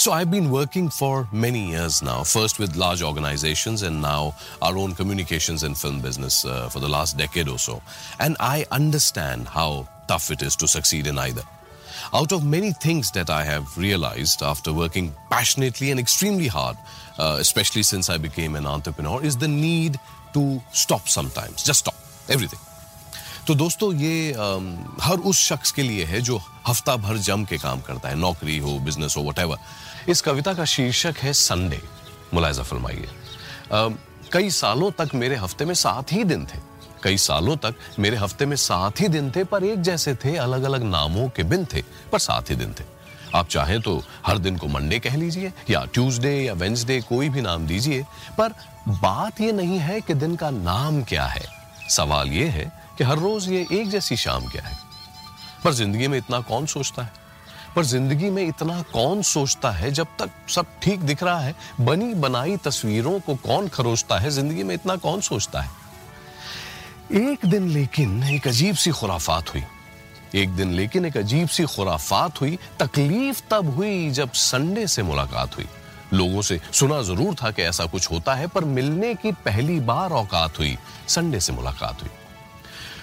So I've been working for many years now, first with large organizations and now our own communications and film business uh, for the last decade or so. And I understand how tough it is to succeed in either. Out of many things that I have realized after working passionately and extremely hard, uh, especially since I became an entrepreneur, is the need to stop sometimes. Just stop everything. तो दोस्तों ये um, हर उस शख्स के लिए है जो हफ़्ता भर जम के काम करता है नौकरी हो बिज़नेस हो वट इस कविता का शीर्षक है संडे मुलायजा फरमाइए। कई सालों तक मेरे हफ़्ते में सात ही दिन थे। कई सालों तक मेरे हफ़्ते में सात ही दिन थे पर एक जैसे थे अलग अलग नामों के बिन थे पर सात ही दिन थे। आप चाहें तो हर दिन को मंडे कह लीजिए या ट्यूसडे या वेंसडे कोई भी नाम दीजिए पर बात यह नहीं है कि दिन का नाम क्या है। सवाल यह है कि हर रोज ये एक जैसी शाम क्या है? पर ज़िंदगी में इतना कौन सोचता है? पर ज़िंदगी में इतना कौन सोचता है जब तक सब ठीक दिख रहा है, बनी बनाई तस्वीरों को कौन खरोचता है? ज़िंदगी में इतना कौन सोचता है? एक दिन लेकिन एक अजीब सी खुराफात हुई। एक दिन लेकिन एक अजीब सी खुराफात हुई। तकलीफ़ तब हुई जब संडे से मुलाकात हुई। लोगों से सुना ज़रूर था कि ऐसा कुछ होता है, पर मिलने की पहली बार औकात हुई। संडे से मुलाकात हुई।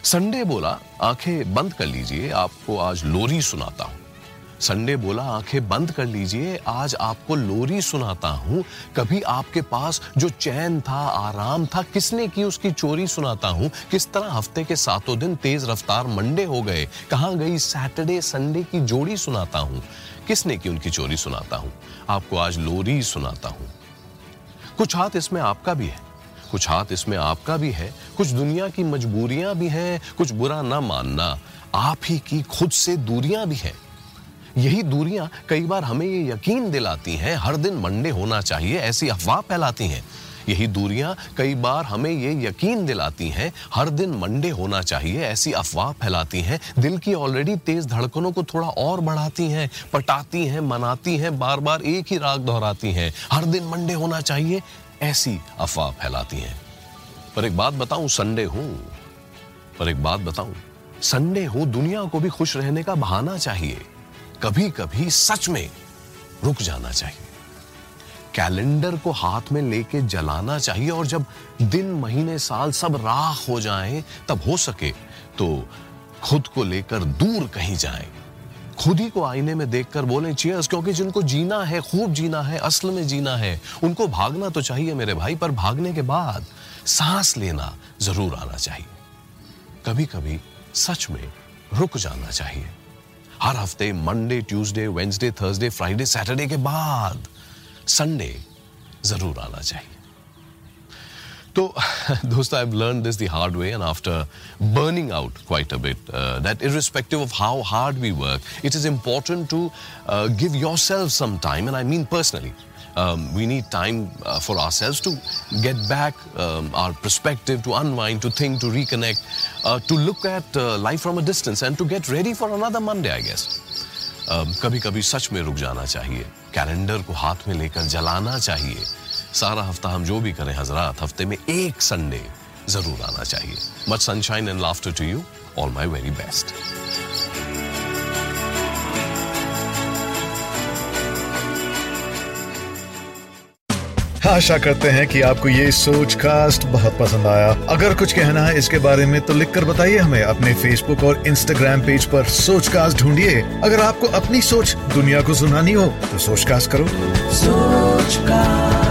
संडे बोला, आँखें बंद कर लीजिए, आपको आज लोरी सुनाता हूँ। संडे बोला, आँखें बंद कर लीजिए, आज आपको लोरी सुनाता हूँ। कभी आपके पास जो चैन था, आराम था, किसने की उसकी चोरी सुनाता हूँ? किस तरह हफ़्ते के सातों दिन तेज रफ्तार मंडे हो गए? कहाँ गई सैटरडे, संडे की जोड़ी सुनाता हूँ? किसने की उनकी चोरी सुनाता हूँ? आपको आज लोरी सुनाता हूँ। कुछ हाथ इसमें आपका भी है। कुछ हाथ इसमें आपका भी है, कुछ दुनिया की मजबूरियाँ भी हैं, कुछ बुरा ना मानना। आप ही की खुद से दूरियाँ भी हैं। यही दूरियाँ कई बार हमें ये यकीन दिलाती हैं, हर दिन मंडे होना चाहिए, ऐसी अफवाह फैलाती हैं। यही दूरियाँ कई बार हमें ये यकीन दिलाती हैं, हर दिन मंडे होना चाहिए, ऐसी अफवाह फैलाती हैं। दिल की ऑलरेडी तेज धड़कनों को थोड़ा और बढ़ाती हैं, पटाती हैं, मनाती हैं बार बार एक ही राग दोहराती हैं। हर दिन मंडे होना चाहिए ऐसी अफवाह फैलाती हैं। पर एक बात बताऊँ, संडे हूँ। पर एक बात बताऊँ, संडे हो, दुनिया को भी खुश रहने का बहाना चाहिए। कभी कभी सच में रुक जाना चाहिए। कैलेंडर को हाथ में लेके जलाना चाहिए और जब दिन, महीने, साल सब राख हो जाएँ, तब हो सके तो खुद को लेकर दूर कहीं जाएँ। खुद ही को आईने में देखकर बोले चीयर्स क्योंकि जिनको जीना है, खूब जीना है, असल में जीना है, उनको भागना तो चाहिए मेरे भाई, पर भागने के बाद सांस लेना ज़रूर आना चाहिए। कभी कभी सच में रुक जाना चाहिए। हर हफ़्ते Monday Tuesday Wednesday Thursday Friday Saturday के बाद संडे ज़रूर आना चाहिए। So, dosto, I've learned this the hard way, and after burning out quite a bit, uh, that irrespective of how hard we work, it is important to uh, give yourself some time, and I mean. Um, we need time uh, for ourselves to get back um, our perspective, to unwind, to think, to reconnect, uh, to look at uh, life from a distance, and to get ready for another Monday, I guess. Um, कभी कभी सच में रुक जाना चाहिए calendar को हाथ में लेकर जलाना चाहिए सारा हफ़्ता हम जो भी करें हजरात हफ़्ते में एक संडे ज़रूर आना चाहिए। Much sunshine and laughter to you all my very best आशा करते हैं कि आपको ये सोच कास्ट बहुत पसंद आया। अगर कुछ कहना है इसके बारे में तो लिखकर बताइए हमें अपने फेसबुक और इंस्टाग्राम पेज पर सोच कास्ट ढूंढिए। अगर आपको अपनी सोच दुनिया को सुनानी हो तो सोच कास्ट करो। सोच कास्ट